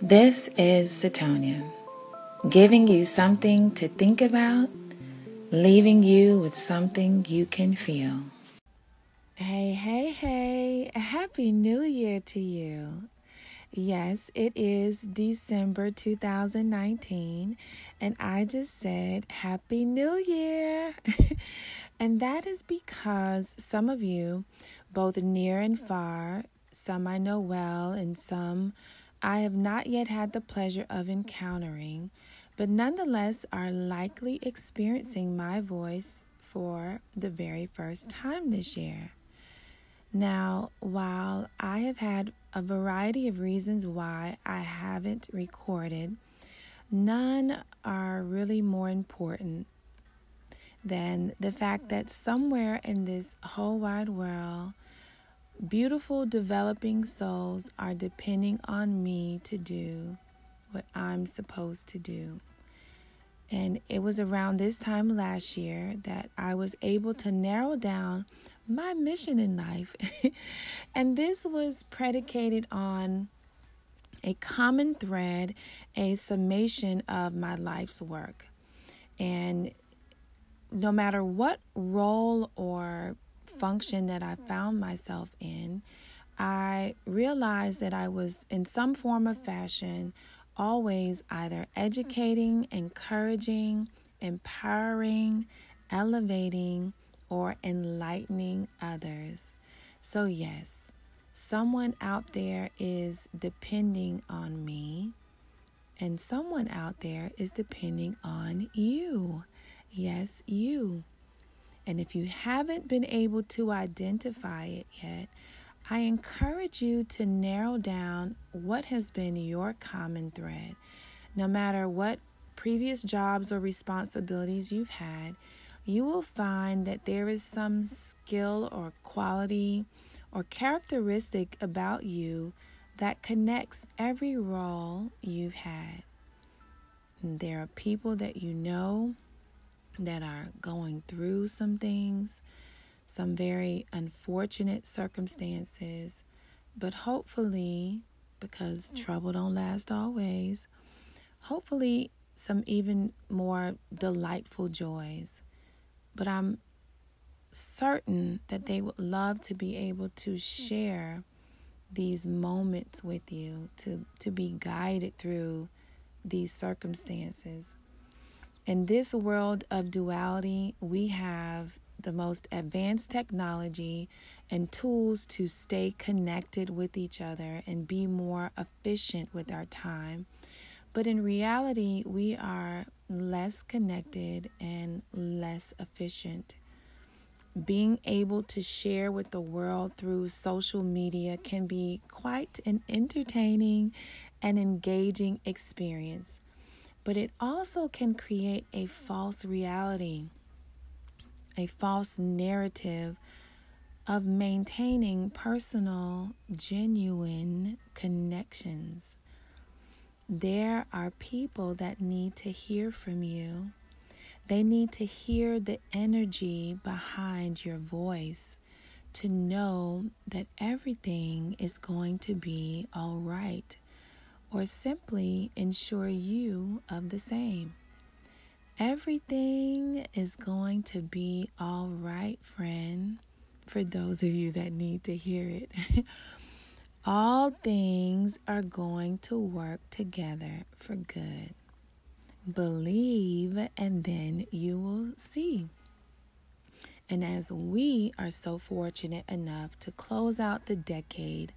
This is Satonia, giving you something to think about, leaving you with something you can feel. Hey, hey, hey, Happy New Year to you. Yes, it is December 2019, and I just said Happy New Year. and that is because some of you, both near and far, some I know well, and some I have not yet had the pleasure of encountering, but nonetheless are likely experiencing my voice for the very first time this year. Now, while I have had a variety of reasons why I haven't recorded, none are really more important than the fact that somewhere in this whole wide world, Beautiful developing souls are depending on me to do what I'm supposed to do. And it was around this time last year that I was able to narrow down my mission in life. and this was predicated on a common thread, a summation of my life's work. And no matter what role or function that I found myself in, I realized that I was in some form of fashion always either educating, encouraging, empowering, elevating, or enlightening others. So, yes, someone out there is depending on me, and someone out there is depending on you. Yes, you. And if you haven't been able to identify it yet, I encourage you to narrow down what has been your common thread. No matter what previous jobs or responsibilities you've had, you will find that there is some skill or quality or characteristic about you that connects every role you've had. And there are people that you know that are going through some things, some very unfortunate circumstances, but hopefully, because trouble don't last always, hopefully some even more delightful joys. But I'm certain that they would love to be able to share these moments with you, to, to be guided through these circumstances. In this world of duality, we have the most advanced technology and tools to stay connected with each other and be more efficient with our time. But in reality, we are less connected and less efficient. Being able to share with the world through social media can be quite an entertaining and engaging experience but it also can create a false reality, a false narrative of maintaining personal, genuine connections. There are people that need to hear from you. They need to hear the energy behind your voice to know that everything is going to be all right or simply ensure you of the same. Everything is going to be all right, friend, for those of you that need to hear it. all things are going to work together for good. Believe, and then you will see. And as we are so fortunate enough to close out the decade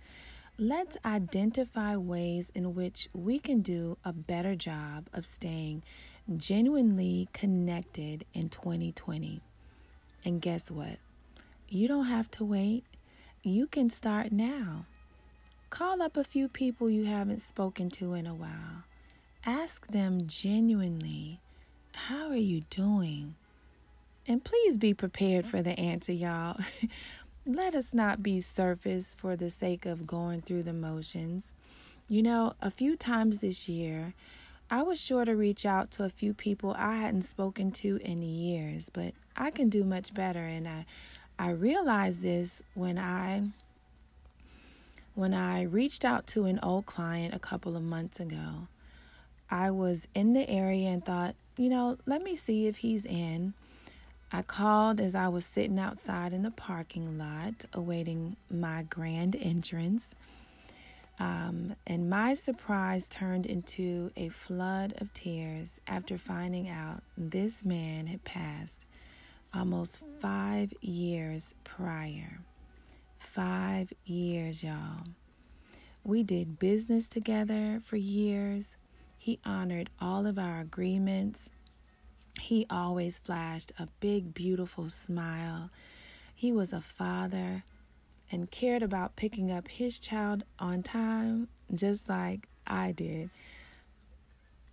let's identify ways in which we can do a better job of staying genuinely connected in 2020. And guess what? You don't have to wait. You can start now. Call up a few people you haven't spoken to in a while. Ask them genuinely, How are you doing? And please be prepared for the answer, y'all. let us not be surface for the sake of going through the motions. You know, a few times this year, I was sure to reach out to a few people I hadn't spoken to in years, but I can do much better and I I realized this when I when I reached out to an old client a couple of months ago, I was in the area and thought, you know, let me see if he's in. I called as I was sitting outside in the parking lot awaiting my grand entrance. Um, and my surprise turned into a flood of tears after finding out this man had passed almost five years prior. Five years, y'all. We did business together for years. He honored all of our agreements. He always flashed a big, beautiful smile. He was a father and cared about picking up his child on time, just like I did.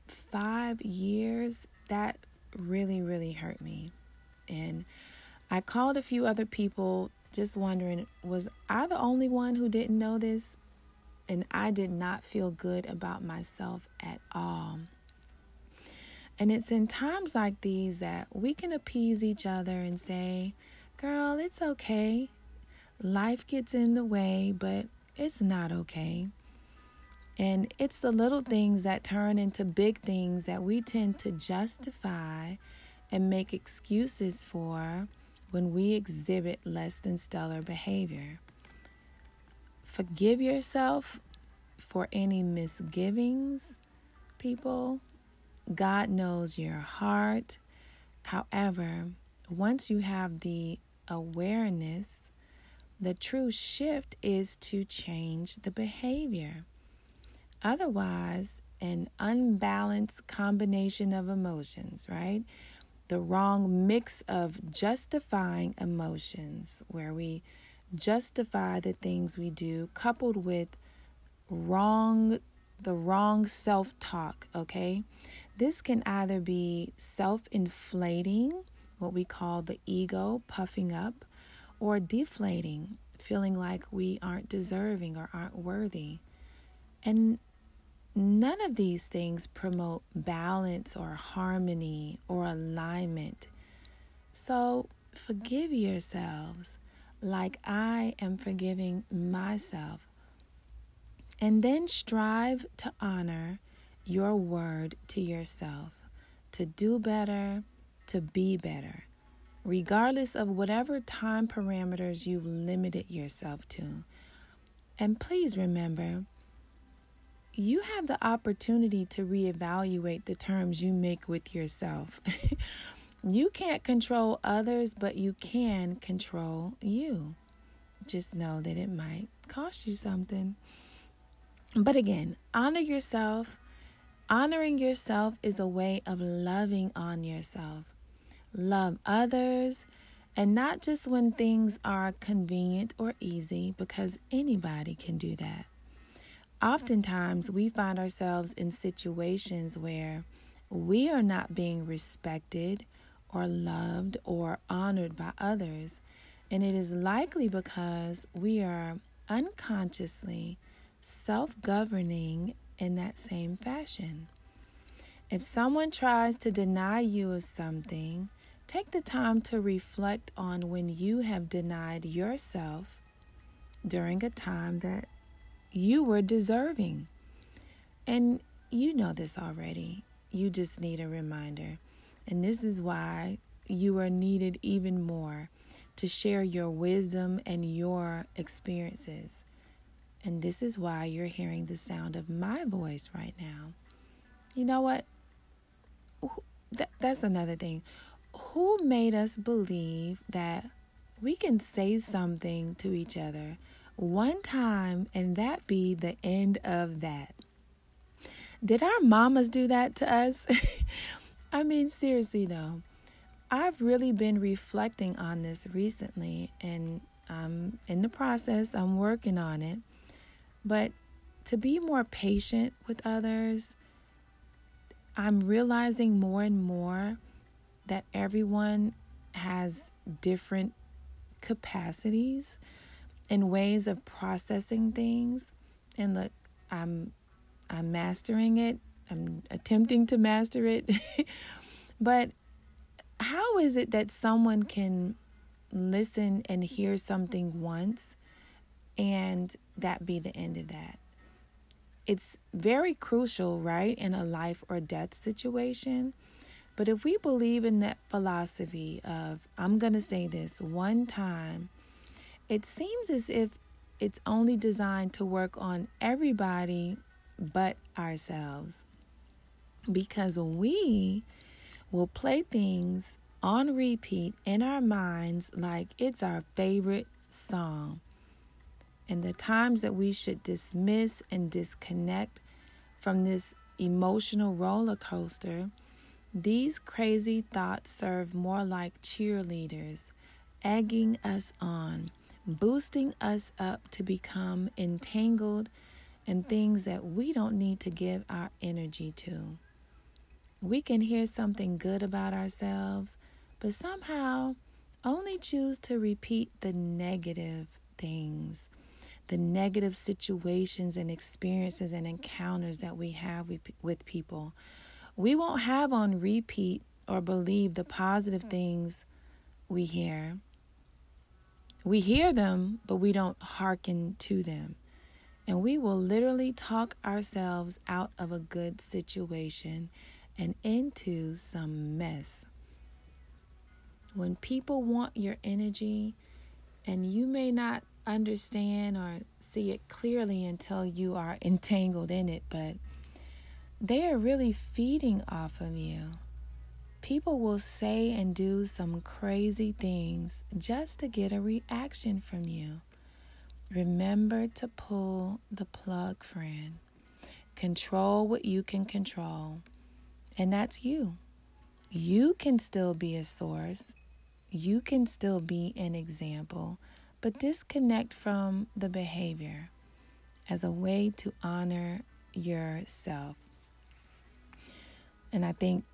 Five years, that really, really hurt me. And I called a few other people just wondering was I the only one who didn't know this? And I did not feel good about myself at all. And it's in times like these that we can appease each other and say, Girl, it's okay. Life gets in the way, but it's not okay. And it's the little things that turn into big things that we tend to justify and make excuses for when we exhibit less than stellar behavior. Forgive yourself for any misgivings, people. God knows your heart. However, once you have the awareness, the true shift is to change the behavior. Otherwise, an unbalanced combination of emotions, right? the wrong mix of justifying emotions, where we justify the things we do, coupled with wrong the wrong self-talk, okay? This can either be self-inflating, what we call the ego puffing up, or deflating, feeling like we aren't deserving or aren't worthy. And None of these things promote balance or harmony or alignment. So forgive yourselves like I am forgiving myself. And then strive to honor your word to yourself, to do better, to be better, regardless of whatever time parameters you've limited yourself to. And please remember, you have the opportunity to reevaluate the terms you make with yourself. you can't control others, but you can control you. Just know that it might cost you something. But again, honor yourself. Honoring yourself is a way of loving on yourself. Love others, and not just when things are convenient or easy, because anybody can do that. Oftentimes, we find ourselves in situations where we are not being respected or loved or honored by others. And it is likely because we are unconsciously self governing in that same fashion. If someone tries to deny you of something, take the time to reflect on when you have denied yourself during a time that you were deserving. And you know this already. You just need a reminder. And this is why you are needed even more to share your wisdom and your experiences. And this is why you're hearing the sound of my voice right now. You know what? That, that's another thing. Who made us believe that we can say something to each other one time and that be the end of that. Did our mamas do that to us? I mean, seriously though, I've really been reflecting on this recently and I'm in the process, I'm working on it. But to be more patient with others, I'm realizing more and more that everyone has different capacities and ways of processing things. And look, I'm I'm mastering it. I'm attempting to master it. but how is it that someone can listen and hear something once and that be the end of that. It's very crucial, right, in a life or death situation. But if we believe in that philosophy of, I'm going to say this one time, it seems as if it's only designed to work on everybody but ourselves. Because we will play things on repeat in our minds like it's our favorite song. And the times that we should dismiss and disconnect from this emotional roller coaster, these crazy thoughts serve more like cheerleaders, egging us on, boosting us up to become entangled in things that we don't need to give our energy to. We can hear something good about ourselves, but somehow only choose to repeat the negative things, the negative situations and experiences and encounters that we have with, people. We won't have on repeat or believe the positive things we hear. We hear them, but we don't hearken to them. And we will literally talk ourselves out of a good situation and into some mess. When people want your energy, and you may not understand or see it clearly until you are entangled in it, but they are really feeding off of you. People will say and do some crazy things just to get a reaction from you. Remember to pull the plug, friend. Control what you can control and that's you. You can still be a source, you can still be an example, but disconnect from the behavior as a way to honor yourself. And I think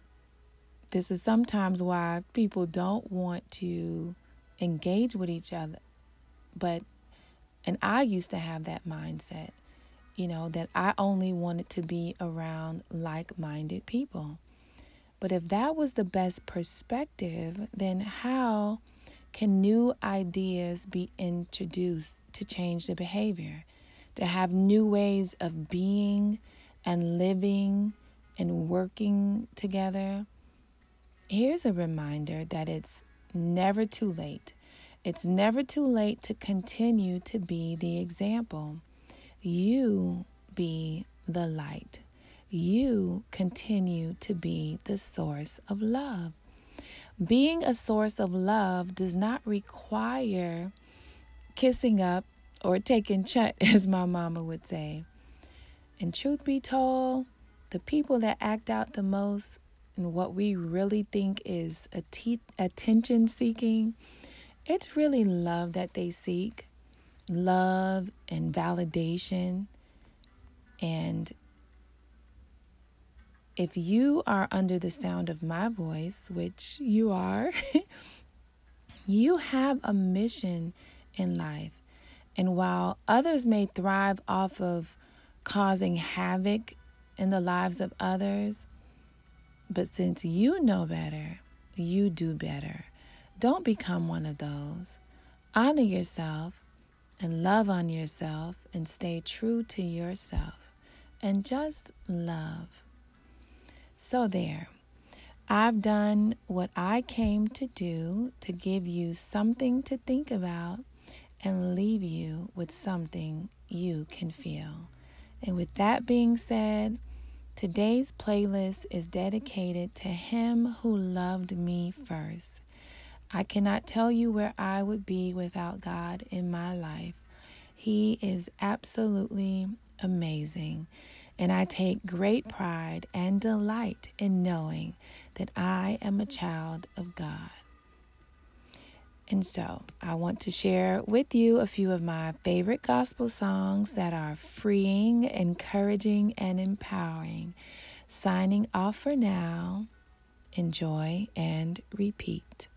this is sometimes why people don't want to engage with each other. But, and I used to have that mindset you know, that I only wanted to be around like minded people. But if that was the best perspective, then how can new ideas be introduced to change the behavior? To have new ways of being and living and working together? Here's a reminder that it's never too late. It's never too late to continue to be the example. You be the light. You continue to be the source of love. Being a source of love does not require kissing up or taking chut, as my mama would say. And truth be told, the people that act out the most and what we really think is attention seeking, it's really love that they seek love and validation. And if you are under the sound of my voice, which you are, you have a mission in life. And while others may thrive off of causing havoc in the lives of others, but since you know better, you do better. Don't become one of those. Honor yourself and love on yourself and stay true to yourself and just love. So, there. I've done what I came to do to give you something to think about and leave you with something you can feel. And with that being said, today's playlist is dedicated to Him who loved me first. I cannot tell you where I would be without God in my life. He is absolutely amazing. And I take great pride and delight in knowing that I am a child of God. And so I want to share with you a few of my favorite gospel songs that are freeing, encouraging, and empowering. Signing off for now. Enjoy and repeat.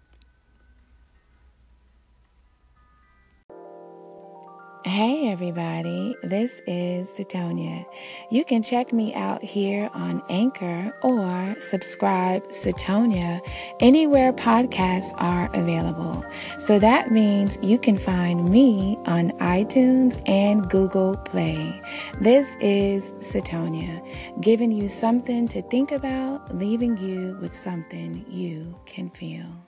Hey everybody, this is Satonia. You can check me out here on Anchor or subscribe Satonia anywhere podcasts are available. So that means you can find me on iTunes and Google Play. This is Satonia, giving you something to think about, leaving you with something you can feel.